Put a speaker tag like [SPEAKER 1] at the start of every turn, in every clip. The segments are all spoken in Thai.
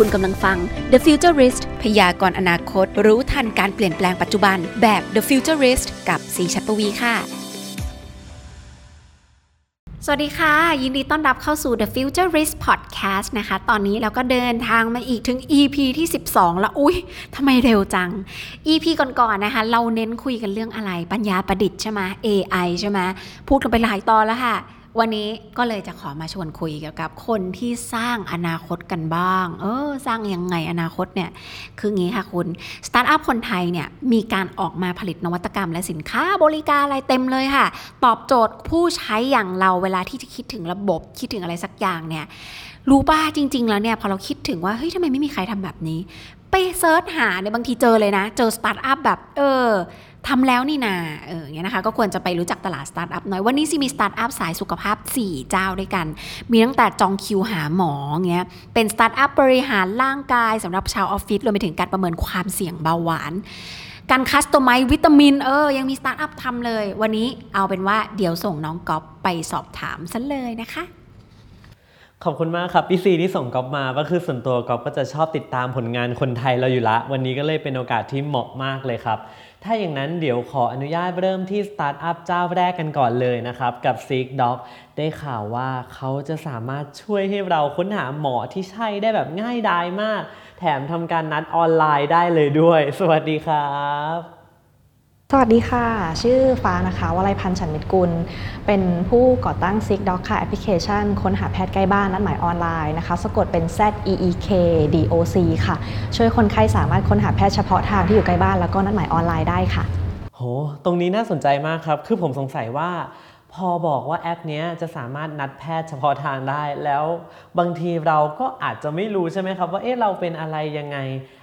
[SPEAKER 1] คุณกำลังฟัง The Futurist พยากรณ์อนาคต รู้ทันการเปลี่ยนแปลงปัจจุบัน แบบ The Futurist กับสีชัดปวีค่ะ สวัสดีค่ะ ยินดีต้อนรับเข้าสู่ The Futurist Podcast นะคะ ตอนนี้เราก็เดินทางมาอีกถึง EP ที่ 12 แล้ว อุ๊ยทำไมเร็วจัง EP ก่อนๆนะคะ เราเน้นคุยกันเรื่องอะไรปัญญาประดิษฐ์ใช่ไหม AI ใช่ไหมพูดกันไปหลายตอนแล้วค่ะ วันนี้ก็เลยจะขอมาชวนคุยเกี่ยวกับคนที่สร้างอนาคตกันบ้าง เออ สร้างยังไงอนาคตเนี่ย คืองี้ค่ะคุณ สตาร์ทอัพคนไทยเนี่ย มีการออกมาผลิตนวัตกรรมและสินค้าบริการอะไรเต็มเลยค่ะ ตอบโจทย์ผู้ใช้อย่างเราเวลาที่จะคิดถึงระบบ คิดถึงอะไรสักอย่างเนี่ย รู้ป่ะจริง ๆ แล้วเนี่ยพอเราคิดถึงว่าเฮ้ยทำไมไม่มีใครทำแบบนี้ ไป search หาเนี่ยบางทีเจอเลยนะ เจอสตาร์ทอัพแบบ เออทำแล้วนี่นาเอออย่างเงี้ยนะคะ ก็ควรจะไปรู้จักตลาดสตาร์ทอัพหน่อย วันนี้ซีมีสตาร์ทอัพสายสุขภาพ 4 เจ้าด้วยกัน มีตั้งแต่จองคิวหาหมอเงี้ย เป็นสตาร์ทอัพบริหารร่างกายสำหรับชาวออฟฟิศรวมไปถึงการประเมินความเสี่ยงเบาหวาน การ customize วิตามิน เออ ยังมีสตาร์ทอัพทำเลย วันนี้เอาเป็นว่าเดี๋ยวส่งน้องก๊อฟไปสอบถามซะเลยนะคะ
[SPEAKER 2] ขอบคุณมากครับพี่ซีที่ส่งก๊อฟมาก็คือส่วนตัวก๊อฟก็จะชอบติดตามผลงานคนไทยเราอยู่ละ วันนี้ก็เลยเป็นโอกาสที่เหมาะมากเลยครับ ถ้าอย่างนั้นเดี๋ยวขออนุญาตเริ่มที่สตาร์ทอัพเจ้าแรกกันก่อนเลยนะครับ กับ Seek Doc ได้ข่าวว่าเขาจะสามารถช่วยให้เราค้นหาหมอที่ใช่ได้แบบง่ายดายมาก แถมทำการนัดออนไลน์ได้เลยด้วย สวัสดีครับ
[SPEAKER 3] สวัสดีค่ะ ชื่อฟ้านะคะวลัยพันธ์ฉันมิตรกุล เป็นผู้ก่อตั้ง Seek Doc ค่ะแอปพลิเคชัน ค้นหาแพทย์ใกล้บ้านนัดหมายออนไลน์นะคะ สะกดเป็น Z E E K D O C ค่ะ ช่วยคนไข้สามารถค้นหาแพทย์เฉพาะทางที่อยู่ใกล้บ้านแล้วก็นัดหมายออนไลน์ได้ค่ะ
[SPEAKER 2] โห ตรงนี้น่าสนใจมากครับ คือผมสงสัยว่า พอบอกว่าแอปนี้จะสามารถนัดแพทย์เฉพาะทางได้ แล้วบางทีเราก็อาจจะไม่รู้ใช่ไหมครับ ว่าเอ๊ะเราเป็นอะไรยังไง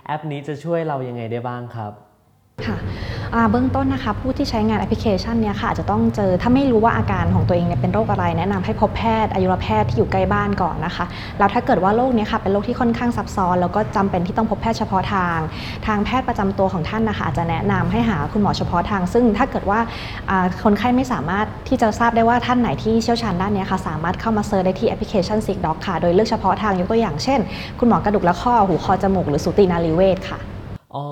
[SPEAKER 2] แอปนี้จะช่วยเรายังไงได้บ้างครับ
[SPEAKER 3] ค่ะเบื้องต้นนะคะผู้ที่ใช้งานแอปพลิเคชันเนี้ยค่ะอาจจะต้องเจอถ้าไม่รู้ว่าอาการของตัวเองเนี่ยเป็นโรคอะไร แนะนำให้พบแพทย์อายุรแพทย์ที่อยู่ใกล้บ้านก่อนนะคะแล้วถ้าเกิดว่าโรคเนี้ยค่ะเป็นโรคที่ค่อนข้างซับซ้อน แล้วก็จำเป็นที่ต้องพบแพทย์เฉพาะทาง ทางแพทย์ประจำตัวของท่านนะคะอาจจะแนะนำให้หาคุณหมอเฉพาะทาง ซึ่งถ้าเกิดว่าคนไข้ไม่สามารถที่จะทราบได้ว่าท่านไหนที่เชี่ยวชาญด้านเนี้ยค่ะสามารถเข้ามา search ได้ที่แอปพลิเคชัน ZeekDoc ค่ะโดยเลือกเฉพาะทางยกตัวอย่างเช่น คุณหมอกระดูกและข้อหูคอจมูกหรือสูตินารีเวชค่ะ
[SPEAKER 2] อ๋อ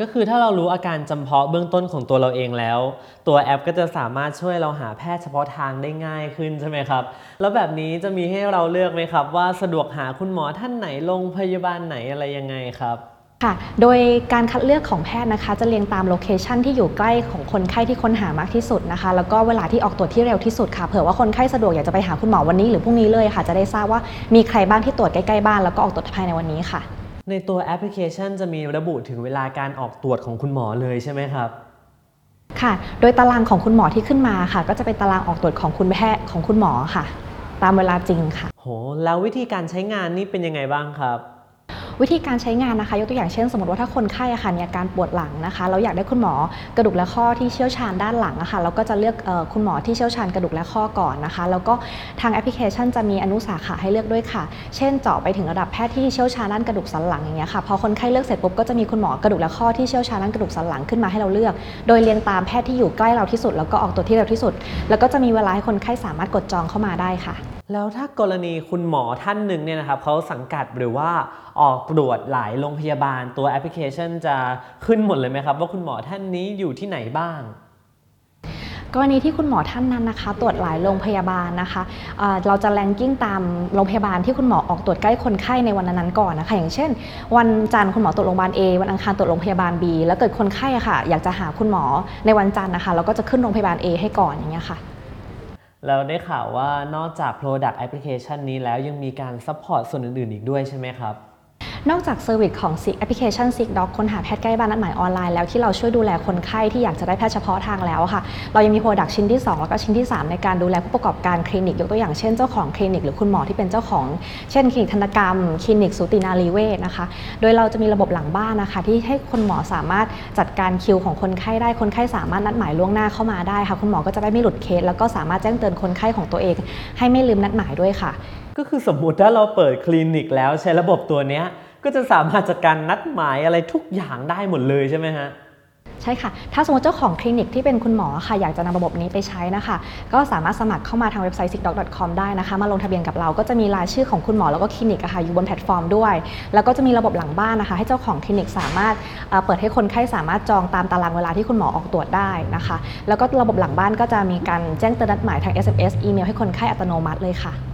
[SPEAKER 2] ก็คือถ้าเรารู้อาการจำเพาะเบื้องต้นของตัวเราเองแล้ว ตัวแอปก็จะสามารถช่วยเราหาแพทย์เฉพาะทางได้ง่ายขึ้นใช่ไหมครับ แล้วแบบนี้จะมีให้เราเลือกไหมครับ ว่าสะดวกหาคุณหมอท่านไหนโรงพยาบาลไหนอะไรยังไงครับ
[SPEAKER 3] ค่ะ โดยการคัดเลือกของแพทย์นะคะจะเรียงตามโลเคชันที่อยู่ใกล้ของคนไข้ที่ค้นหามากที่สุดนะคะ แล้วก็เวลาที่ออกตรวจที่เร็วที่สุดค่ะ เผื่อว่าคนไข้สะดวกอยากจะไปหาคุณหมอวันนี้หรือพรุ่งนี้เลยค่ะ จะได้ทราบว่ามีใครบ้างที่ตรวจใกล้ๆบ้านแล้วก็ออกตรวจภายในวันนี้ค่ะ
[SPEAKER 2] ในตัวแอปพลิเคชันจะมีระบุถึงเวลาการออกตรวจของคุณหมอเลยใช่ไหมครับ
[SPEAKER 3] ค่ะ โดยตารางของคุณหมอที่ขึ้นมาค่ะ ก็จะเป็นตารางออกตรวจของคุณแพทย์ของคุณหมอค่ะ ตามเวลาจริงค่ะ
[SPEAKER 2] โห แล้ววิธีการใช้งานนี่เป็นยังไงบ้างครับ
[SPEAKER 3] วิธีการใช้งานนะคะยกตัวอย่างเช่น สมมติว่าถ้าคนไข้อะค่ะมีอาการปวดหลังนะคะ เราอยากได้คุณหมอกระดูกและข้อที่เชี่ยวชาญด้านหลังอะค่ะเราก็จะเลือกอคุณหมอที่เชี่ยวชาญกระดูกและข้อก่อนนะคะ แล้วก็ทางแอปพลิเคชันจะมีอนุสาขาให้เลือกด้วยค่ะ เช่นเจาะไปถึงระดับแพทย์ที่เชี่ยวชาญด้านกระดูกสันหลังอย่างเงี้ยค่ะพอคนไข้เลือกเสร็จปุ๊บก็จะมีคุณหมอกระดูกและข้อที่เชี่ยวชาญด้านกระดูกสันหลังขึ้นมาให้เราเลือก โดยเรียงตามแพทย์ที่อยู่ใกล้เราที่สุด แล้วก็ออกตัวที่เร็วที่สุด แล้วก็จะมีเวลาให้คนไข้สามารถกดจองเข้ามาได้ค่ะ
[SPEAKER 2] แล้วถ้ากรณีคุณหมอท่านหนึ่งเนี่ยนะครับเขาสังกัดหรือว่าออกตรวจหลายโรงพยาบาลตัวแอปพลิเคชันจะขึ้นหมดเลยไหมครับ ว่าคุณหมอท่านนี้อยู่ที่ไหนบ้าง
[SPEAKER 3] กรณีที่คุณหมอท่านนั้นนะคะ ตรวจหลายโรงพยาบาลนะคะเเราจะแรงกิ้งตามโรงพยาบาลที่คุณหมอออกตรวจใกล้คนไข้ในวันนั้นๆก่อนนะคะ อย่างเช่น วันจันทร์คุณหมอตรวจโรงพยาบาล A วันอังคารตรวจโรงพยาบาล B แล้วเกิดคนไข้อะค่ะ อยากจะหาคุณหมอในวันจันทร์นะคะ เราก็จะขึ้นโรงพยาบาล A ให้ก่อนอย่างเงี้ยค่ะ
[SPEAKER 2] เราได้ข่าวว่านอกจาก Product Application นี้แล้วยังมีการ support ส่วนอื่นๆ อีกด้วยใช่ไหมครับ
[SPEAKER 3] นอกจาก service ของแอปพลิเคชัน ZeekDoc ค้นหาแพทย์ใกล้บ้านนัดหมายออนไลน์แล้วที่เราช่วยดูแลคนไข้ที่อยากจะได้แพทย์เฉพาะทางแล้วค่ะ เรายังมี product ชิ้นที่ 2 แล้วก็ชิ้นที่ 3 ในการดูแลผู้ประกอบการคลินิกยกตัวอย่างเช่นเจ้าของคลินิกหรือคุณหมอที่เป็นเจ้าของ เช่นคลินิกทันตกรรมคลินิกสูตินารีเวชนะคะ โดยเราจะมีระบบหลังบ้านนะคะ ที่ให้คุณหมอสามารถจัดการคิวของคนไข้ได้คนไข้สามารถนัดหมายล่วงหน้าเข้ามาได้ค่ะ คุณหมอก็จะได้ไม่หลุดเคสแล้วก็สามารถแจ้งเตือนคนไข้ของตัวเอง ให้ไม่ลืมนัดหมายด้วยค่ะ
[SPEAKER 2] ก็คือสมมุติถ้าเราเปิดคลินิกแล้วใช้ระบบตัวนี้ก็จะสามารถจัดการนัดหมายอะไรทุกอย่างได้หมดเลยใช่ไหมฮะ
[SPEAKER 3] ใช่ค่ะ ถ้าสมมติเจ้าของคลินิกที่เป็นคุณหมอค่ะ อยากจะนำระบบนี้ไปใช้นะคะ ก็สามารถสมัครเข้ามาทางเว็บไซต์ zeekdoc.com ได้นะคะ มาลงทะเบียนกับเราก็จะมีรายชื่อของคุณหมอแล้วก็คลินิกอะค่ะอยู่บนแพลตฟอร์มด้วย แล้วก็จะมีระบบหลังบ้านนะคะ ให้เจ้าของคลินิกสามารถเอ่อเปิดให้คนไข้สามารถจองตามตารางเวลาที่คุณหมอออกตรวจได้นะคะ แล้วก็ระบบหลังบ้านก็จะมีการแจ้งเตือนนัดหมายทาง SMS อีเมลให้คนไข้อัตโนมัติเลยค่ะ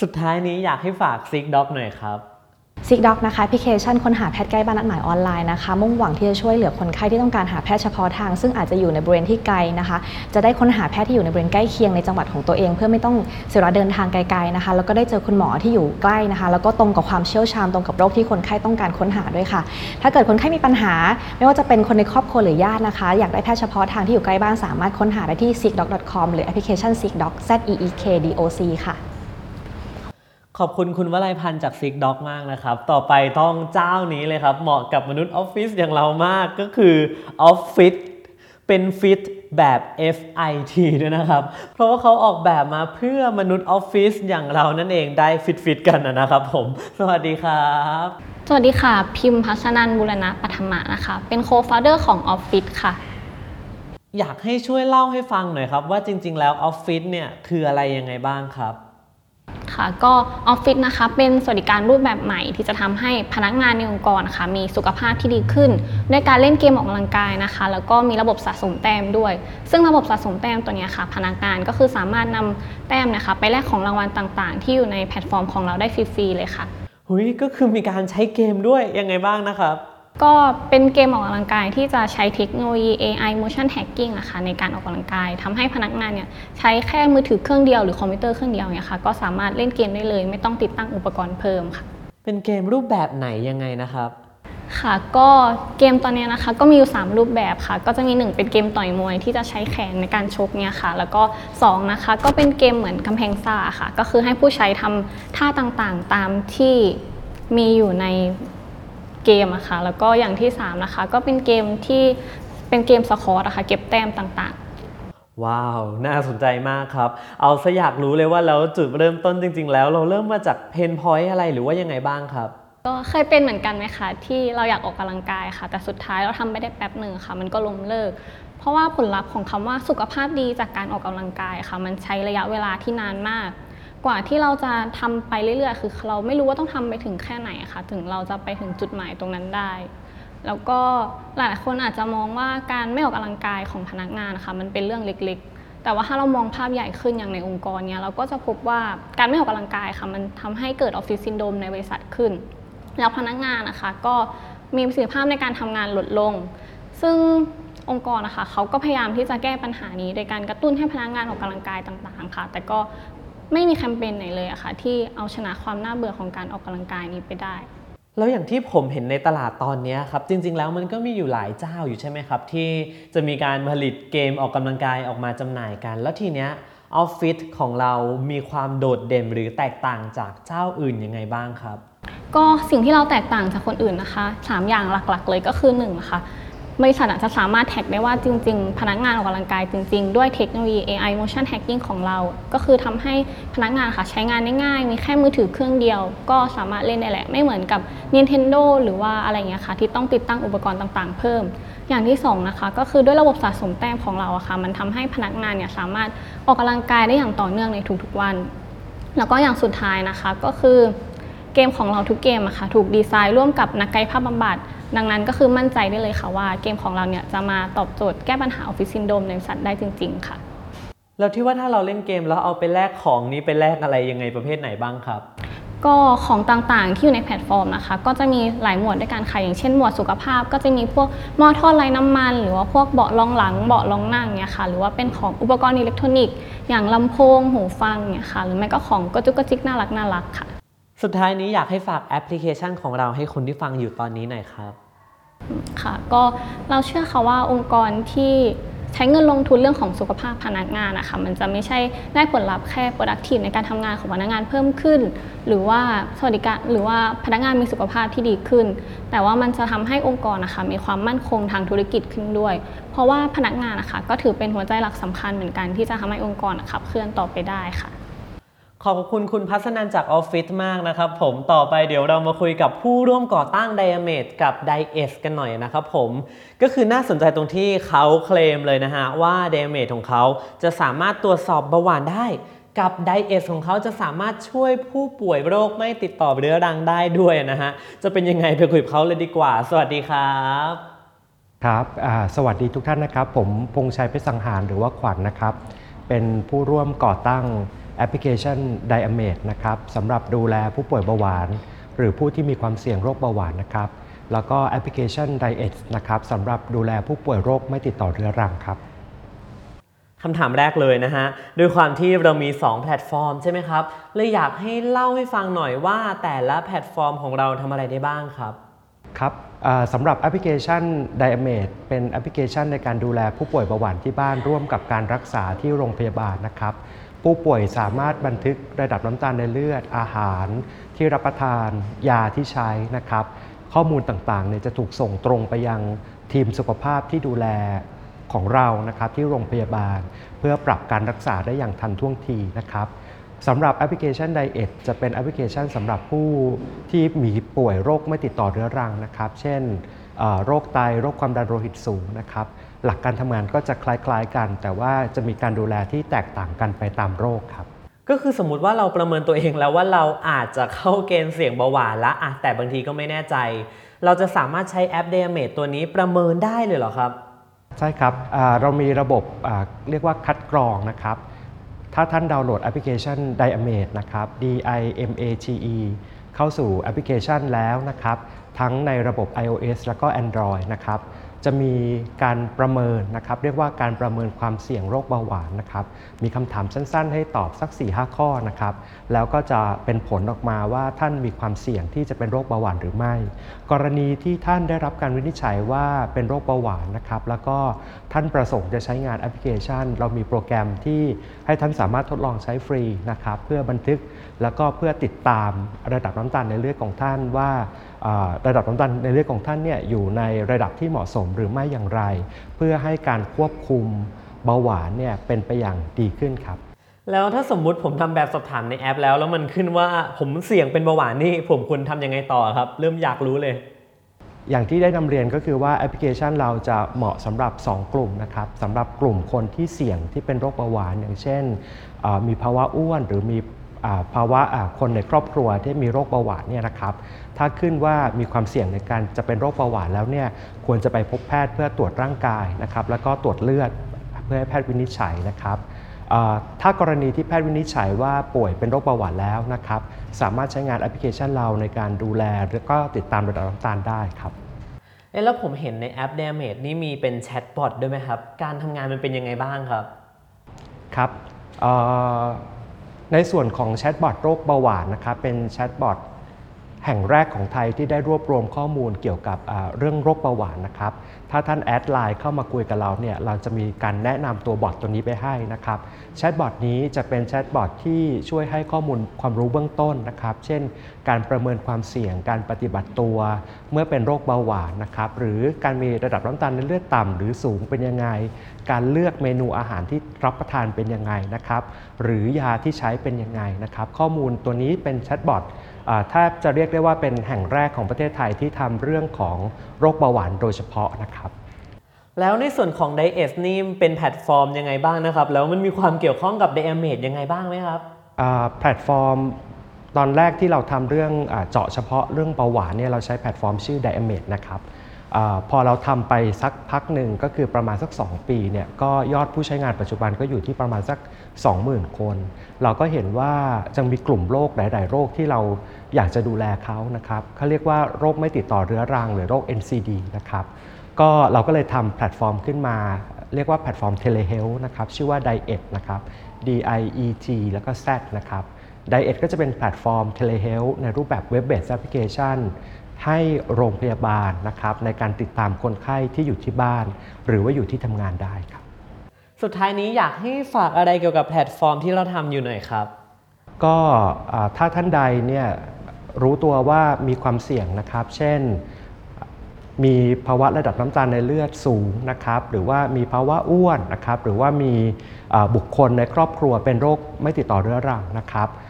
[SPEAKER 2] สุดท้ายนี้อยากให้ฝาก ZeekDoc หน่อยครับ
[SPEAKER 3] ZeekDoc นะคะแอปพลิเคชันค้นหาแพทย์ใกล้บ้านนัดหมายออนไลน์นะคะ มุ่งหวังที่จะช่วยเหลือคนไข้ที่ต้องการหาแพทย์เฉพาะทาง ซึ่งอาจจะอยู่ในบริเวณที่ไกลนะคะ จะได้ค้นหาแพทย์ที่อยู่ในบริเวณใกล้เคียงในจังหวัดของตัวเอง เพื่อไม่ต้องเสียเวลาเดินทางไกลๆนะคะ แล้วก็ได้เจอคุณหมอที่อยู่ใกล้นะคะ แล้วก็ตรงกับความเชี่ยวชาญตรงกับโรคที่คนไข้ต้องการค้นหาด้วยค่ะ ถ้าเกิดคนไข้มีปัญหา ไม่ว่าจะเป็นคนในครอบครัวหรือญาตินะคะ อยากได้แพทย์เฉพาะทางที่อยู่ใกล้บ้านสามารถค้นหาได้ที่ sickdoc.com หรือแอปพลิเคชัน sickdoc z e e k d o c ค่ะ
[SPEAKER 2] ขอบคุณคุณวลัยพันธ์จากซิกด็อกมากนะครับ ต่อไปต้องเจ้านี้เลยครับ เหมาะกับมนุษย์ออฟฟิศอย่างเรามากก็คือOffit เป็นฟิตแบบ FIT ด้วยนะครับ เพราะว่าเขาออกแบบมาเพื่อมนุษย์ออฟฟิศอย่างเรานั่นเองได้ฟิตฟิตๆกันนะครับผม สวัสดีครับ
[SPEAKER 4] สวัสดีค่ะ พิมพ์พัชนันบุรณะปัทมะนะคะ เป็นโคฟ o u เดอร์ของออฟฟิศค่ะ
[SPEAKER 2] อยากให้ช่วยเล่าให้ฟังหน่อยครับ ว่าจริง ๆ แล้ว Offit เนี่ยคืออะไรยังไงบ้างครับ
[SPEAKER 4] ค่ะ ก็ Offit นะคะเป็นสวัสดิการรูปแบบใหม่ที่จะทำให้พนักงานในองค์กรนะคะมีสุขภาพที่ดีขึ้น ด้วยการเล่นเกมออกกำลังกายนะคะ แล้วก็มีระบบสะสมแต้มด้วย ซึ่งระบบสะสมแต้มตัวนี้ค่ะ พนักงานก็คือสามารถนำแต้มนะคะ ไปแลกของรางวัลต่างๆ ที่อยู่ในแพลตฟอร์มของเราได้ฟรีๆเลยค่ะ
[SPEAKER 2] หุยก็คือมีการใช้เกมด้วยยังไงบ้างนะครับ
[SPEAKER 4] ก็เป็นเกมออกกำลังกายที่จะใช้เทคโนโลยี AI motion tracking อะค่ะในการออกกำลังกายทำให้พนักงานเนี่ยใช้แค่มือถือเครื่องเดียวหรือคอมพิวเตอร์เครื่องเดียวเนี่ยค่ะก็สามารถเล่นเกมได้เลย ไม่ต้องติดตั้งอุปกรณ์เพิ่มค่ะ
[SPEAKER 2] เป็นเกมรูปแบบไหนยังไงนะครับ
[SPEAKER 4] ค่ะก็เกมตอนเนี้ยนะคะก็มีอยู่ 3 รูปแบบค่ะ ก็จะมี 1 เป็นเกมต่อยมวยที่จะใช้แขนในการชกเนี่ยค่ะ แล้วก็ 2 นะคะ ก็เป็นเกมเหมือนกำแพงซ่าค่ะ ก็คือให้ผู้ใช้ทำท่าต่างๆ ตามที่มีอยู่ใน เกมอะค่ะแล้วก็อย่างที่3นะคะก็เป็นเกมที่เป็นเกมสคอร์ตอะค่ะเก็บแต้มต่างๆ
[SPEAKER 2] ว้าว น่าสนใจมากครับ เอาซะอยากรู้เลยว่าแล้วจุดเริ่มต้นจริง ๆ แล้วเราเริ่มมาจากเพนพอยต์อะไรหรือว่ายังไงบ้างครับ
[SPEAKER 4] ก็เคยเป็นเหมือนกันไหมคะ ที่เราอยากออกกำลังกายค่ะ แต่สุดท้ายเราทำไม่ได้แป๊บหนึ่งค่ะ มันก็ล้มเลิก เพราะว่าผลลัพธ์ของคำว่าสุขภาพดีจากการออกกำลังกายค่ะ มันใช้ระยะเวลาที่นานมาก กว่าที่เราจะทำไปเรื่อยๆ คือเราไม่รู้ว่าต้องทำไปถึงแค่ไหนอะค่ะ ถึงเราจะไปถึงจุดหมายตรงนั้นได้ แล้วก็หลายคนอาจจะมองว่าการไม่ออกกำลังกายของพนักงานนะคะมันเป็นเรื่องเล็กๆ แต่ว่าถ้าเรามองภาพใหญ่ขึ้นอย่างในองค์กรเนี้ยเราก็จะพบว่าการไม่ออกกำลังกายค่ะมันทำให้เกิดออฟฟิศซินโดรมในบริษัทขึ้น แล้วพนักงานนะคะก็มีประสิทธิภาพในการทำงานลดลง ซึ่งองค์กรนะคะเขาก็พยายามที่จะแก้ปัญหานี้ โดยการกระตุ้นให้พนักงานออกกำลังกายต่างๆ ค่ะ แต่ก็ ไม่มีแคมเปญไหนเลยอะค่ะ ที่เอาชนะความน่าเบื่อของการออกกำลังกายนี้ไปได้
[SPEAKER 2] แล้วอย่างที่ผมเห็นในตลาดตอนเนี้ยครับ จริง ๆ แล้วมันก็มีอยู่หลายเจ้าอยู่ใช่ไหมครับ ที่จะมีการผลิตเกมออกกำลังกายออกมาจำหน่ายกัน แล้วทีเนี้ยออฟฟิศของเรามีความโดดเด่นหรือแตกต่างจากเจ้าอื่นยังไงบ้างครับ
[SPEAKER 4] ก็สิ่งที่เราแตกต่างจากคนอื่นนะคะ 3 อย่างหลักๆ เลยก็คือ1นะคะ บริษัทอาจจะสามารถแท็กได้ว่าจริง ๆ พนักงานออกกำลังกายจริง ๆ ด้วยเทคโนโลยี AI motion tracking ของเรา ก็คือทำให้พนักงานค่ะใช้งานได้ง่าย มีแค่มือถือเครื่องเดียว ก็สามารถเล่นได้แหละ ไม่เหมือนกับ Nintendo หรือว่าอะไรเงี้ยค่ะ ที่ต้องติดตั้งอุปกรณ์ต่างๆ เพิ่ม อย่างที่2นะคะก็คือด้วยระบบสะสมแต้มของเราอะค่ะ มันทำให้พนักงานเนี่ยสามารถออกกำลังกายได้อย่างต่อเนื่องในทุกๆวัน แล้วก็อย่างสุดท้ายนะคะก็คือเกมของเราทุกเกมอะค่ะถูกดีไซน์ร่วมกับนักกายภาพบำบัด ดังนั้นก็คือมั่นใจได้เลยค่ะว่าเกมของเราเนี่ยจะมาตอบโจทย์แก้ปัญหาออฟฟิศซินโดรมในบริษัทได้จริง ๆ ค่ะ
[SPEAKER 2] แล้วที่ว่าถ้าเราเล่นเกมแล้วเอาไปแลกของนี้ไปแลกอะไรยังไงประเภทไหนบ้างครับ
[SPEAKER 4] ก็ของต่างๆที่อยู่ในแพลตฟอร์มนะคะ ก็จะมีหลายหมวดด้วยกันค่ะอย่างเช่นหมวดสุขภาพ ก็จะมีพวกหม้อทอดไร้น้ำมัน หรือว่าพวกเบาะรองหลังเบาะรองนั่งเนี่ยค่ะหรือว่าเป็นของอุปกรณ์อิเล็กทรอนิกส์อย่างลำโพงหูฟังเนี่ยค่ะหรือไม่ก็ของกระจุกกระจิกน่ารักน่ารักค่ะ
[SPEAKER 2] สุดท้ายนี้อยากให้ฝากแอปพลิเคชันของเราให้คนที่ฟังอยู่ตอนนี้หน่อยครับ
[SPEAKER 4] ค่ะ ก็เราเชื่อค่ะว่าองค์กรที่ใช้เงินลงทุนเรื่องของสุขภาพพนักงานนะคะมันจะไม่ใช่ได้ผลลัพธ์แค่ productive ในการทำงานของพนักงานเพิ่มขึ้น หรือว่าสวัสดิการหรือว่าพนักงานมีสุขภาพที่ดีขึ้น แต่ว่ามันจะทำให้องค์กรนะคะมีความมั่นคงทางธุรกิจขึ้นด้วย เพราะว่าพนักงานนะคะก็ถือเป็นหัวใจหลักสำคัญเหมือนกันที่จะทำให้องค์กรขับเคลื่อนต่อไปได้ค่ะ
[SPEAKER 2] ขอบคุณคุณพัฒนันจากออฟฟิศมากนะครับผมต่อไปเดี๋ยวเรามาคุยกับผู้ร่วมก่อตั้ง Diamate กับ d i e s กันหน่อยนะครับผมก็คือน่าสนใจตรงที่เขาเคลมเลยนะฮะว่า Diamate ของเขาจะสามารถตรวจสอบเบาหวานได้ กับ d i e s ของเขาจะสามารถช่วยผู้ป่วยโรคไม่ติดต่อเรื้อรังได้ด้วยนะฮะจะเป็นยังไงไปคุยกับเขาเลยดีกว่า สวัสดีครับ
[SPEAKER 5] ครับสวัสดีทุกท่านนะครับ ผมพงชัยเพชรสังหารหรือว่าขวัญนะครับ เป็นผู้ร่วมก่อตั้ง แอปพลิเคชัน Diamate นะครับสำหรับดูแลผู้ป่วยเบาหวาน หรือผู้ที่มีความเสี่ยงโรคเบาหวานนะครับแล้วก็แอปพลิเคชัน Dietz นะครับสำหรับดูแลผู้ป่วยโรคไม่ติดต่อเรื้อรังครับ
[SPEAKER 2] คำถามแรกเลยนะฮะ ด้วยความที่เรามี 2 แพลตฟอร์มใช่ไหมครับ เลยอยากให้เล่าให้ฟังหน่อยว่าแต่ละแพลตฟอร์มของเราทำอะไรได้บ้างครับ
[SPEAKER 5] ครับอ่า สำหรับแอปพลิเคชัน Diamate เป็นแอปพลิเคชันในการดูแลผู้ป่วยเบาหวานที่บ้านร่วมกับการรักษาที่โรงพยาบาลนะครับ ผู้ป่วยสามารถบันทึกระดับน้ำตาลในเลือด อาหารที่รับประทาน ยาที่ใช้นะครับ ข้อมูลต่างๆเนี่ยจะถูกส่งตรงไปยังทีมสุขภาพที่ดูแลของเรานะครับที่โรงพยาบาล เพื่อปรับการรักษาได้อย่างทันท่วงทีนะครับ สำหรับแอปพลิเคชัน Diet จะเป็นแอปพลิเคชันสำหรับผู้ที่มีป่วยโรคไม่ติดต่อเรื้อรังนะครับ เช่นเอ่อโรคไตโรคความดันโลหิตสูงนะครับ หลักการทำงานก็จะคล้ายๆกัน แต่ว่าจะมีการดูแลที่แตกต่างกันไปตามโรคครับ
[SPEAKER 2] ก็คือสมมติว่าเราประเมินตัวเองแล้วว่าเราอาจจะเข้าเกณฑ์เสี่ยงเบาหวานละอะแต่บางทีก็ไม่แน่ใจ เราจะสามารถใช้แอป d i a m a t e ตัวนี้ประเมินได้เลยเหรอครับ
[SPEAKER 5] ใช่ครับอ่าเรามีระบบอ่าเรียกว่าคัดกรองนะครับ ถ้าท่านดาวน์โหลดแอปพลิเคชัน Diamate นะครับ D I M A T E เข้าสู่แอปพลิเคชันแล้วนะครับ ทั้งในระบบ iOS แล้วก็ Android นะครับ จะมีการประเมินนะครับ เรียกว่าการประเมินความเสี่ยงโรคเบาหวานนะครับ มีคำถามสั้นๆ ให้ตอบสัก 4-5 ข้อนะครับ แล้วก็จะเป็นผลออกมาว่าท่านมีความเสี่ยงที่จะเป็นโรคเบาหวานหรือไม่ กรณีที่ท่านได้รับการวินิจฉัยว่าเป็นโรคเบาหวานนะครับ แล้วก็ท่านประสงค์จะใช้งานแอปพลิเคชัน เรามีโปรแกรมที่ให้ท่านสามารถทดลองใช้ฟรีนะครับ เพื่อบันทึก แล้วก็เพื่อติดตามระดับน้ำตาลในเลือดของท่านว่าอ่าระดับน้ำตาลในเลือดของท่านเนี่ยอยู่ในระดับที่เหมาะสมหรือไม่อย่างไร เพื่อให้การควบคุมเบาหวานเนี่ยเป็นไปอย่างดีขึ้นครับ
[SPEAKER 2] แล้วถ้าสมมุติผมทำแบบสอบถามในแอป แล้วแล้วมันขึ้นว่าผมเสี่ยงเป็นเบาหวานนี่ผมควรทำยังไงต่อครับ เริ่มอยากรู้เลย
[SPEAKER 5] อย่างที่ได้นำเรียนก็คือว่าแอปพลิเคชันเราจะเหมาะสำหรับ 2 กลุ่มนะครับสำหรับกลุ่มคนที่เสี่ยงที่เป็นโรคเบาหวาน อย่างเช่นเอ่อมีภาวะอ้วนหรือมีอ่า ภาวะอ่าคนในครอบครัวที่มีโรคเบาหวานเนี่ยนะครับ ถ้าขึ้นว่ามีความเสี่ยงในการจะเป็นโรคเบาหวานแล้วเนี่ยควรจะไปพบแพทย์เพื่อตรวจร่างกายนะครับ แล้วก็ตรวจเลือดเพื่อให้แพทย์วินิจฉัยนะครับเอ่อถ้ากรณีที่แพทย์วินิจฉัยว่าป่วยเป็นโรคเบาหวานแล้วนะครับ สามารถใช้งานแอปพลิเคชันเราในการดูแลแล้วก็ติดตามระดับน้ำตาลได้ครับ
[SPEAKER 2] เอ๊ะแล้วผมเห็นในแอป d i a m a t e นี่มีเป็นแชทบอทด้วยไหมครับ การทำงานมันเป็นยังไงบ้างครับ
[SPEAKER 5] ครับเอ่อ ในส่วนของแชทบอทโรคเบาหวานนะครับเป็นแชทบอท แห่งแรกของไทยที่ได้รวบรวมข้อมูลเกี่ยวกับเรื่องโรคเบาหวานนะครับ ถ้าท่านแอดไลน์เข้ามาคุยกับเราเนี่ย เราจะมีการแนะนำตัวบอทตัวนี้ไปให้นะครับ แชทบอทนี้จะเป็นแชทบอทที่ช่วยให้ข้อมูลความรู้เบื้องต้นนะครับ เช่น การประเมินความเสี่ยง การปฏิบัติตัว เมื่อเป็นโรคเบาหวานนะครับ หรือการมีระดับน้ำตาลในเลือดต่ำหรือสูงเป็นยังไง การเลือกเมนูอาหารที่รับประทานเป็นยังไงนะครับ หรือยาที่ใช้เป็นยังไงนะครับ ข้อมูลตัวนี้เป็นแชทบอท ถ้าจะเรียกได้ว่าเป็นแห่งแรกของประเทศไทยที่ทำเรื่องของโรคเบาหวานโดยเฉพาะนะครับ
[SPEAKER 2] แล้วในส่วนของ d i e s นี่เป็นแพลตฟอร์มยังไงบ้างนะครับ แล้วมันมีความเกี่ยวข้องกับ d i a m a t e ยังไงบ้างไหมครับ
[SPEAKER 5] อ่าแพลตฟอร์มตอนแรกที่เราทำเรื่องอาเจาะเฉพาะเรื่องเบาหวานเนี่ยเราใช้แพลตฟอร์มชื่อ Diamate นะครับอา พอเราทำไปสักพักหนึ่งก็คือประมาณสัก 2 ปีเนี่ยก็ยอดผู้ใช้งานปัจจุบันก็อยู่ที่ประมาณสัก 20,000 คน เราก็เห็นว่าจะมีกลุ่มโรคหลาย ๆ โรคที่เราอยากจะดูแลเขานะครับเขาเรียกว่าโรคไม่ติดต่อเรื้อรังหรือโรค NCD นะครับก็เราก็เลยทำแพลตฟอร์มขึ้นมา เรียกว่าแพลตฟอร์ม Telehealth นะครับชื่อว่า Diet นะครับ D I E T แล้วก็ Z นะครับ Diet ก็จะเป็นแพลตฟอร์ม Telehealth ในรูปแบบ Web-based Application ให้โรงพยาบาลนะครับในการติดตามคนไข้ที่อยู่ที่บ้าน หรือว่าอยู่ที่ทำงานได้ครับ
[SPEAKER 2] สุดท้ายนี้อยากให้ฝากอะไรเกี่ยวกับแพลตฟอร์มที่เราทำอยู่หน่อยครับ
[SPEAKER 5] ก็อ่าถ้าท่านใดเนี่ยรู้ตัวว่ามีความเสี่ยงนะครับ เช่นมีภาวะระดับน้ำตาลในเลือดสูงนะครับ หรือว่ามีภาวะอ้วนนะครับ หรือว่ามีอ่าบุคคลในครอบครัวเป็นโรคไม่ติดต่อเรื้อรังนะครับอ่า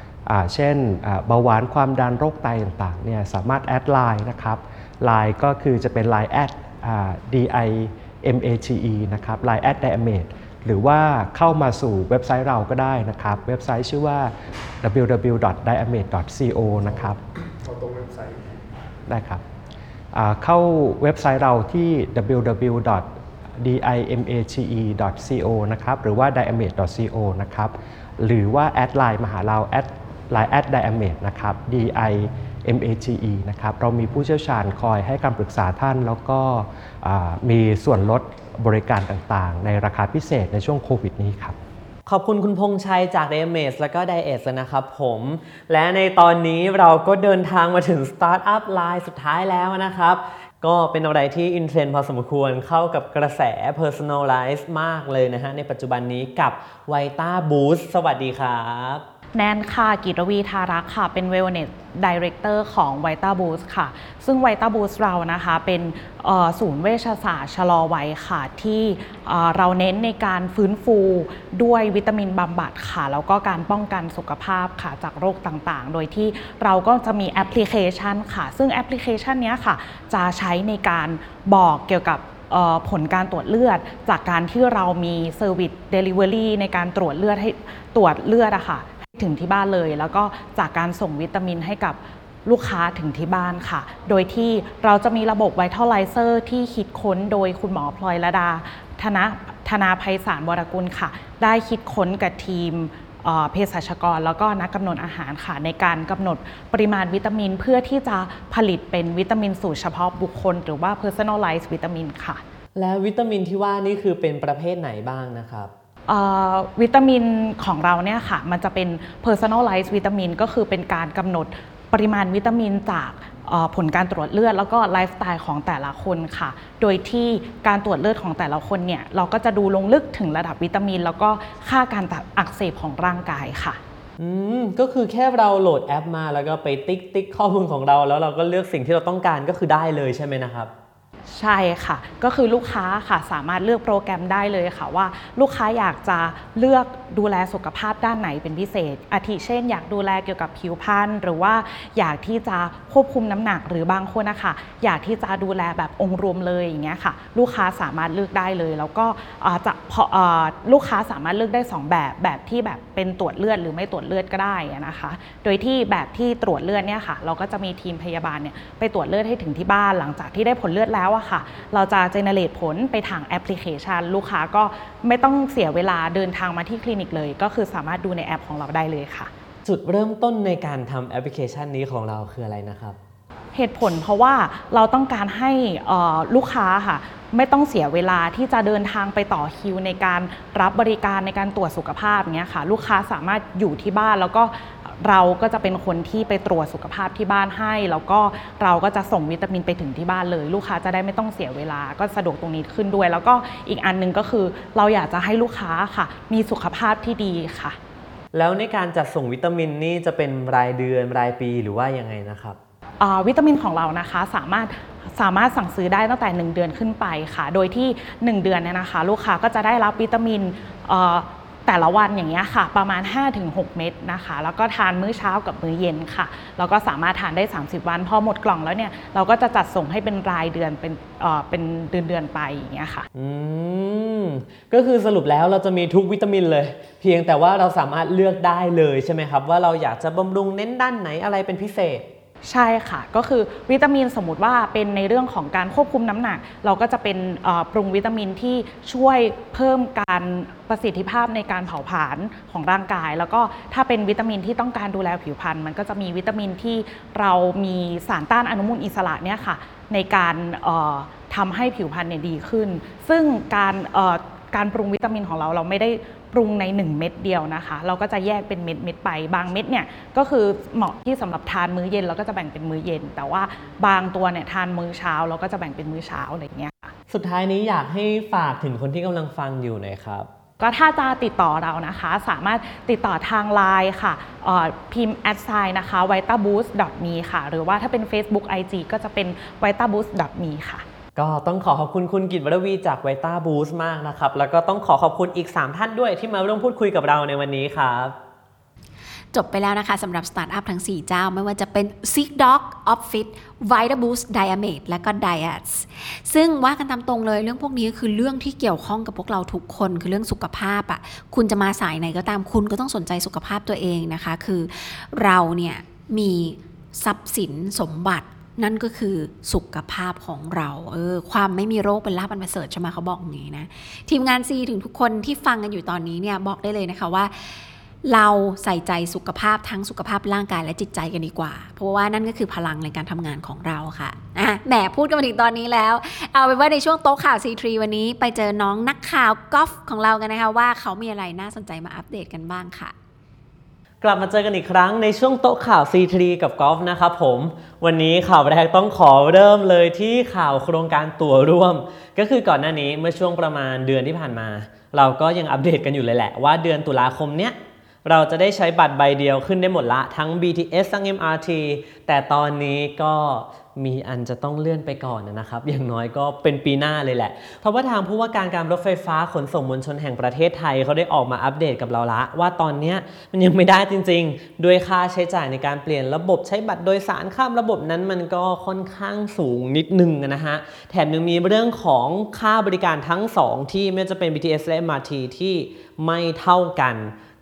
[SPEAKER 5] เช่นอ่าเบาหวานความดันโรคไตต่างๆเนี่ยสามารถแอดไลน์นะครับไลน์ก็คือจะเป็น Line แอด D I M A T E นะครับ Line แอด Diamate หรือว่าเข้ามาสู่เว็บไซต์เราก็ได้นะครับ เว็บไซต์ชื่อว่า www.diamate.co นะครับเอาตรงเว็บไซต์ได้ครับอ่าเข้าเว็บไซต์เราที่ www.diamate.co นะครับหรือว่า diamate.co นะครับหรือว่าแอดไลน์มาหาเราแอดไลน์แอด diamate นะครับ d i m a t e นะครับ เรามีผู้เชี่ยวชาญคอยให้คำปรึกษาท่าน แล้วก็มีส่วนลดบริการต่างๆ ในราคาพิเศษในช่วงโควิดนี้ครับ
[SPEAKER 2] ขอบคุณคุณพงชัยจาก d a m a g e แล้วก็ d i e t นะครับผม และในตอนนี้เราก็เดินทางมาถึง Startup Line สุดท้ายแล้วนะครับ ก็เป็นอะไรที่อินเทรนด์พอสมควรเข้ากับกระแส Personalize มากเลยนะฮะ ในปัจจุบันนี้กับ Vita Boost สวัสดีครับ
[SPEAKER 6] แนนค่ะ กิรวีทารักค่ะ เป็น Wellness Director ของ Vita Boost ค่ะ ซึ่ง Vita Boost เรานะคะ เป็นศูนย์เวชศาสตร์ชะลอวัยค่ะ ที่เราเน้นในการฟื้นฟูด้วยวิตามินบำบัดค่ะ แล้วก็การป้องกันสุขภาพค่ะ จากโรคต่างๆ โดยที่เราก็จะมีแอปพลิเคชันค่ะ ซึ่งแอปพลิเคชันนี้ค่ะ จะใช้ในการบอกเกี่ยวกับผลการตรวจเลือด จากการที่เรามี service delivery ในการตรวจเลือดให้ตรวจเลือดอะค่ะ ถึงที่บ้านเลย แล้วก็จากการส่งวิตามินให้กับลูกค้าถึงที่บ้านค่ะ โดยที่เราจะมีระบบ Vitalizer ที่คิดค้นโดยคุณหมอพลอยระดา ธนธนาภัยสารวรกุลค่ะ ได้คิดค้นกับทีมเภสัชกร แล้วก็นักกำหนดอาหารค่ะ ในการกำหนดปริมาณวิตามิน เพื่อที่จะผลิตเป็นวิตามินสูตรเฉพาะบุคคล หรือว่า personalized วิตามินค่ะ
[SPEAKER 2] แล้ววิตามินที่ว่านี่คือเป็นประเภทไหนบ้างนะครับ
[SPEAKER 6] วิตามินของเราเนี่ยค่ะมันจะเป็น personalized วิตามินก็คือเป็นการกำหนดปริมาณวิตามินจากผลการตรวจเลือดแล้วก็ไลฟ์สไตล์ของแต่ละคนค่ะ โดยที่การตรวจเลือดของแต่ละคนเนี่ยเราก็จะดูลงลึกถึงระดับวิตามิน แล้วก็ค่าการอักเสบของร่างกายค่ะ
[SPEAKER 2] อืมก็คือแค่เราโหลดแอปมาแล้วก็ไปติ๊กติ๊กข้อมูลของเรา แล้วเราก็เลือกสิ่งที่เราต้องการก็คือได้เลยใช่ไหมนะครับ
[SPEAKER 6] ใช่ค่ะ ก็คือลูกค้าค่ะสามารถเลือกโปรแกรมได้เลยค่ะว่า ลูกค้าอยากจะเลือกดูแลสุขภาพด้านไหนเป็นพิเศษ อาทิเช่น อยากดูแลเกี่ยวกับผิวพรรณหรือว่าอยากที่จะควบคุมน้ำหนักหรือบางคนนะคะอยากที่จะดูแลแบบองค์รวมเลยอย่างเงี้ยค่ะ ลูกค้าสามารถเลือกได้เลย แล้วก็จะพอลูกค้าสามารถเลือกได้สองแบบแบบที่แบบเป็นตรวจเลือดหรือไม่ตรวจเลือดก็ได้นะคะ โดยที่แบบที่ตรวจเลือดเนี่ยค่ะ เราก็จะมีทีมพยาบาลเนี่ยไปตรวจเลือดให้ถึงที่บ้านหลังจากที่ได้ผลเลือดแล้วอะค่ะ เราจะเจเนเรตผลไปทางแอปพลิเคชัน ลูกค้าก็ไม่ต้องเสียเวลาเดินทางมาที่คลินิกเลย ก็คือสามารถดูในแอปของเราได้เลยค่ะ
[SPEAKER 2] จุดเริ่มต้นในการทำแอปพลิเคชันนี้ของเราคืออะไรนะครับ
[SPEAKER 6] เหตุผลเพราะว่าเราต้องการให้เอ่อลูกค้าค่ะไม่ต้องเสียเวลาที่จะเดินทางไปต่อคิวในการรับบริการในการตรวจสุขภาพเนี้ยค่ะ ลูกค้าสามารถอยู่ที่บ้านแล้วก็ เราก็จะเป็นคนที่ไปตรวจสุขภาพที่บ้านให้ แล้วก็เราก็จะส่งวิตามินไปถึงที่บ้านเลย ลูกค้าจะได้ไม่ต้องเสียเวลาก็สะดวกตรงนี้ขึ้นด้วย แล้วก็อีกอันหนึงก็คือเราอยากจะให้ลูกค้าค่ะ มีสุขภาพที่ดีค่ะ
[SPEAKER 2] แล้วในการจัดส่งวิตามินนี่จะเป็นรายเดือนรายปีหรือว่ายังไงนะครับ
[SPEAKER 6] อ่าวิตามินของเรานะคะสามารถสามารถสั่งซื้อได้ตั้งแต่ 1 เดือนขึ้นไปค่ะ โดยที่ 1 เดือนเนี่ยนะคะ ลูกค้าก็จะได้รับวิตามินเอ่อ แต่ละวันอย่างเงี้ยค่ะ ประมาณ 5-6 เม็ดนะคะ แล้วก็ทานมื้อเช้ากับมื้อเย็นค่ะ แล้วก็สามารถทานได้ 30 วัน พอหมดกล่องแล้วเนี่ย เราก็จะจัดส่งให้เป็นรายเดือนเป็นเอ่อเป็นเดือนเดือนๆไปอย่างเงี้ยค่ะ
[SPEAKER 2] อืมก็คือสรุปแล้วเราจะมีทุกวิตามินเลย เพียงแต่ว่าเราสามารถเลือกได้เลยใช่ไหมครับ ว่าเราอยากจะบำรุงเน้นด้านไหนอะไรเป็นพิเศษ
[SPEAKER 6] ใช่ค่ะ ก็คือวิตามินสมมติว่าเป็นในเรื่องของการควบคุมน้ำหนัก เราก็จะเป็นปรุงวิตามินที่ช่วยเพิ่มการประสิทธิภาพในการเผาผลาญของร่างกาย แล้วก็ถ้าเป็นวิตามินที่ต้องการดูแลผิวพรรณมันก็จะมีวิตามินที่เรามีสารต้านอนุมูลอิสระเนี่ยค่ะในการทำให้ผิวพรรณเนี่ยดีขึ้น ซึ่งการ การปรุงวิตามินของเราเราไม่ได้ปรุงใน 1 เม็ดเดียวนะคะ เราก็จะแยกเป็นเม็ดเม็ดๆไป บางเม็ดเนี่ยก็คือเหมาะที่สำหรับทานมื้อเย็นเราก็จะแบ่งเป็นมื้อเย็น แต่ว่าบางตัวเนี่ยทานมื้อเช้าเราก็จะแบ่งเป็นมื้อเช้าอะไรอย่างเงี้ยค่ะ
[SPEAKER 2] สุดท้ายนี้อยากให้ฝากถึงคนที่กำลังฟังอยู่หน่อยครับ
[SPEAKER 6] ก็ถ้าจะติดต่อเรานะคะ สามารถติดต่อทางไลน์ค่ะเอ่อพิมพ์ at sign นะคะ v i t a b o o s t m e ค่ะ หรือว่าถ้าเป็น Facebook IG ก็จะเป็น v i t a b o o s t m e ค่ะ
[SPEAKER 2] ก็ต้องขอขอบคุณคุณกิตวรวีจาก Vita Boost มากนะครับ แล้วก็ต้องขอขอบคุณอีก 3 ท่านด้วยที่มาร่วมพูดคุยกับเราในวันนี้ครับ
[SPEAKER 1] จบไปแล้วนะคะสำหรับสตาร์ทอัพทั้ง 4 เจ้า ไม่ว่าจะเป็น SeekDoc Offit Vitaboost Diamate และก็ Diets ซึ่งว่ากันตามตรงเลยเรื่องพวกนี้คือเรื่องที่เกี่ยวข้องกับพวกเราทุกคนคือเรื่องสุขภาพอะ่ะคุณจะมาสายไหนก็ตามคุณก็ต้องสนใจสุขภาพตัวเองนะคะ คือเราเนี่ยมีทรัพย์สินสมบัติ นั่นก็คือสุขภาพของเราเออความไม่มีโรคเป็นลาภอันประเสริฐใช่ไหมเขาบอกอย่างนี้นะ ทีมงานซีถึงทุกคนที่ฟังกันอยู่ตอนนี้เนี่ยบอกได้เลยนะคะว่าเราใส่ใจสุขภาพทั้งสุขภาพร่างกายและจิตใจกันดีกว่า เพราะว่านั่นก็คือพลังในการทำงานของเราค่ะอะแหมพูดกันมาถึงตอนนี้แล้ว เอาเป็นว่าในช่วงโต๊ะข่าว C3 วันนี้ ไปเจอน้องนักข่าวกอล์ฟของเรากันนะคะว่าเขามีอะไรน่าสนใจมาอัปเดตกันบ้างค่ะ
[SPEAKER 2] กลับมาเจอกันอีกครั้งในช่วงโต๊ะข่าว C3 กับกอล์ฟนะครับผม วันนี้ข่าวแรกต้องขอเริ่มเลยที่ข่าวโครงการตั๋วร่วม ก็คือก่อนหน้านี้เมื่อช่วงประมาณเดือนที่ผ่านมา เราก็ยังอัปเดตกันอยู่เลยแหละว่าเดือนตุลาคมเนี้ยเราจะได้ใช้บัตรใบเดียวขึ้นได้หมดละทั้ง BTS ทั้ง MRT แต่ตอนนี้ก็ มีอันจะต้องเลื่อนไปก่อนนะครับ อย่างน้อยก็เป็นปีหน้าเลยแหละ เพราะว่าทางผู้ว่าการการรถไฟฟ้าขนส่งมวลชนแห่งประเทศไทยเขาได้ออกมาอัปเดตกับเราละ ว่าตอนนี้มันยังไม่ได้จริง ๆ ด้วยค่าใช้จ่ายในการเปลี่ยนระบบใช้บัตรโดยสารข้ามระบบนั้นมันก็ค่อนข้างสูงนิดนึงนะฮะ แถมยังมีเรื่องของค่าบริการทั้งสองที่ไม่ว่าจะเป็น BTS และ MRT ที่ไม่เท่ากัน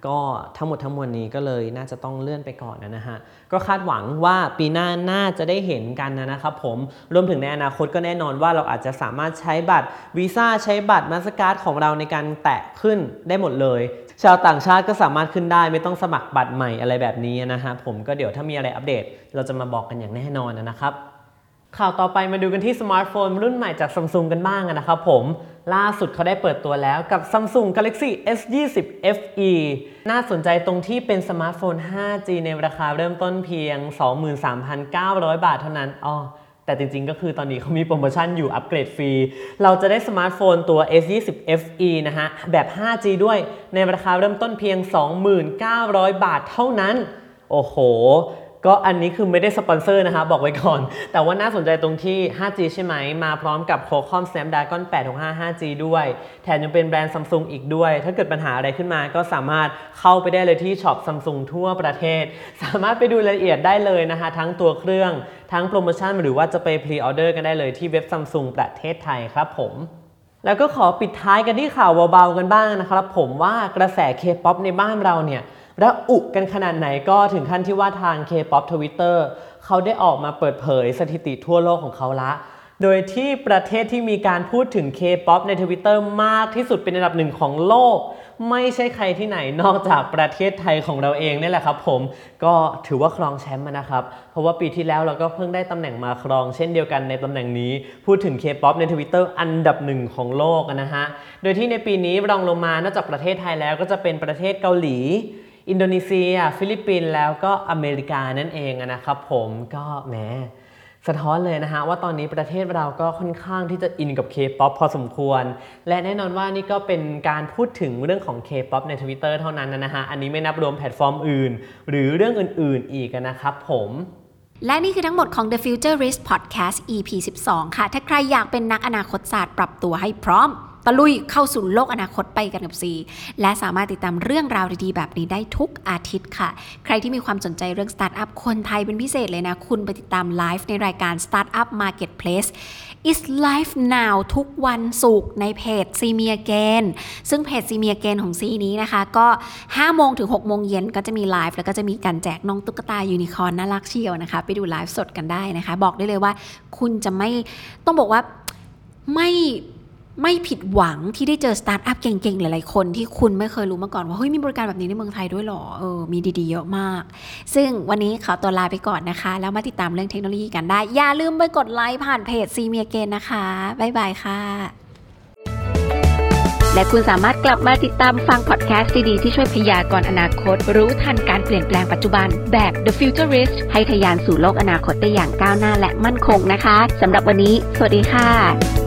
[SPEAKER 2] ก็ทั้งหมดทั้งมวลนี้ก็เลยน่าจะต้องเลื่อนไปก่อนนะฮะ ก็คาดหวังว่าปีหน้าน่าจะได้เห็นกันนะครับผมรวมถึงในอนาคตก็แน่นอนว่าเราอาจจะสามารถใช้บัตรวีซ่าใช้บัตร Mastercard ของเราในการแตะขึ้นได้หมดเลย ชาวต่างชาติก็สามารถขึ้นได้ไม่ต้องสมัครบัตรใหม่อะไรแบบนี้นะฮะผมก็เดี๋ยวถ้ามีอะไรอัปเดต เราจะมาบอกกันอย่างแน่นอนนะครับ ข่าวต่อไปมาดูกันที่สมาร์ทโฟนรุ่นใหม่จาก Samsung กันบ้างนะครับผม ล่าสุดเขาได้เปิดตัวแล้วกับ Samsung Galaxy S20 FE น่าสนใจตรงที่เป็นสมาร์ทโฟน 5G ในราคาเริ่มต้นเพียง 23,900 บาทเท่านั้นอ๋อแต่จริงๆ ก็คือตอนนี้เขามีโปรโมชั่นอยู่อัปเกรดฟรี เราจะได้สมาร์ทโฟนตัว S20 FE นะฮะ แบบ 5G ด้วยในราคาเริ่มต้นเพียง 29,000บาทเท่านั้น โอ้โห ก็อันนี้คือไม่ได้สปอนเซอร์นะคะบอกไว้ก่อน แต่ว่าน่าสนใจตรงที่ 5G ใช่ไหม มาพร้อมกับ Qualcomm Snapdragon 865 5G ด้วย แถมยังเป็นแบรนด์ Samsung อีกด้วย ถ้าเกิดปัญหาอะไรขึ้นมาก็สามารถเข้าไปได้เลยที่ช็อป Samsung ทั่วประเทศ สามารถไปดูรายละเอียดได้เลยนะคะ ทั้งตัวเครื่อง ทั้งโปรโมชั่นหรือว่าจะไปพรีออเดอร์กันได้เลยที่เว็บ Samsung ประเทศไทยครับผมแล้วก็ขอปิดท้ายกันที่ข่าวเบาๆกันบ้างนะครับ ผมว่ากระแส K-POP ในบ้านเราเนี่ย ระอุกันขนาดไหนก็ถึงขั้นที่ว่าทาง K-POP Twitter เขาได้ออกมาเปิดเผยสถิติทั่วโลกของเขาละ โดยที่ประเทศที่มีการพูดถึง K-POP ใน Twitter มากที่สุดเป็นอันดับหนึ่งของโลก ไม่ใช่ใครที่ไหนนอกจากประเทศไทยของเราเองนี่แหละครับผม ก็ถือว่าครองแชมป์มานะครับ เพราะว่าปีที่แล้วเราก็เพิ่งได้ตำแหน่งมาครองเช่นเดียวกันในตำแหน่งนี้ พูดถึง K-POP ใน Twitter อันดับหนึ่งของโลกนะฮะ โดยที่ในปีนี้รองลงมานอกจากประเทศไทยแล้วก็จะเป็นประเทศเกาหลี อินโดนีเซีย ฟิลิปปินส์แล้วก็อเมริกานั่นเองนะครับผมก็แหมสะท้อนเลยนะฮะว่าตอนนี้ประเทศเราก็ค่อนข้างที่จะอินกับ K-POP พอสมควร และแน่นอนว่านี่ก็เป็นการพูดถึงเรื่องของ K-POP ใน Twitter เท่านั้นนะฮะ อันนี้ไม่นับรวมแพลตฟอร์มอื่น หรือเรื่องอื่นๆอีกนะครับผม
[SPEAKER 1] และนี่คือทั้งหมดของ The Futurist Podcast EP 12 ค่ะ ถ้าใครอยากเป็นนักอนาคตศาสตร์ปรับตัวให้พร้อม ตะลุยเข้าสู่โลกอนาคตไปกันกับซีและสามารถติดตามเรื่องราวดีๆ แบบนี้ได้ทุกอาทิตย์ค่ะ ใครที่มีความสนใจเรื่องสตาร์ทอัพคนไทยเป็นพิเศษเลยนะ คุณไปติดตามไลฟ์ในรายการ Startup Marketplace is live now ทุกวันศุกร์ในเพจ CeeMeAgain ซึ่งเพจ CeeMeAgain ของซีนี้นะคะ ก็ 5 โมงถึง 6 โมงเย็นก็จะมีไลฟ์แล้วก็จะมีการแจกน้องตุ๊กตายูนิคอร์นน่ารักเชียวนะคะ ไปดูไลฟ์สดกันได้นะคะ บอกได้เลยว่าคุณจะไม่ต้องบอกว่าไม่ ไม่ผิดหวังที่ได้เจอสตาร์ทอัพเก่งๆ หลายๆ คนที่คุณไม่เคยรู้มาก่อนว่าเฮ้ยมีบริการแบบนี้ในเมืองไทยด้วยหรอเออมีดีๆ เยอะมาก ซึ่งวันนี้ขอตัวลาไปก่อนนะคะ แล้วมาติดตามเรื่องเทคโนโลยีกันได้ อย่าลืมไปกดไลค์ผ่านเพจ CeeMeAgain นะคะบ๊ายบายค่ะ
[SPEAKER 7] และคุณสามารถกลับมาติดตามฟังพอดแคสต์ดีๆที่ช่วยพยากรณ์อนาคต รู้ทันการเปลี่ยนแปลงปัจจุบันแบบ The Futurist ให้ทะยานสู่โลกอนาคตได้อย่างก้าวหน้าและมั่นคงนะคะสำหรับวันนี้ สวัสดีค่ะ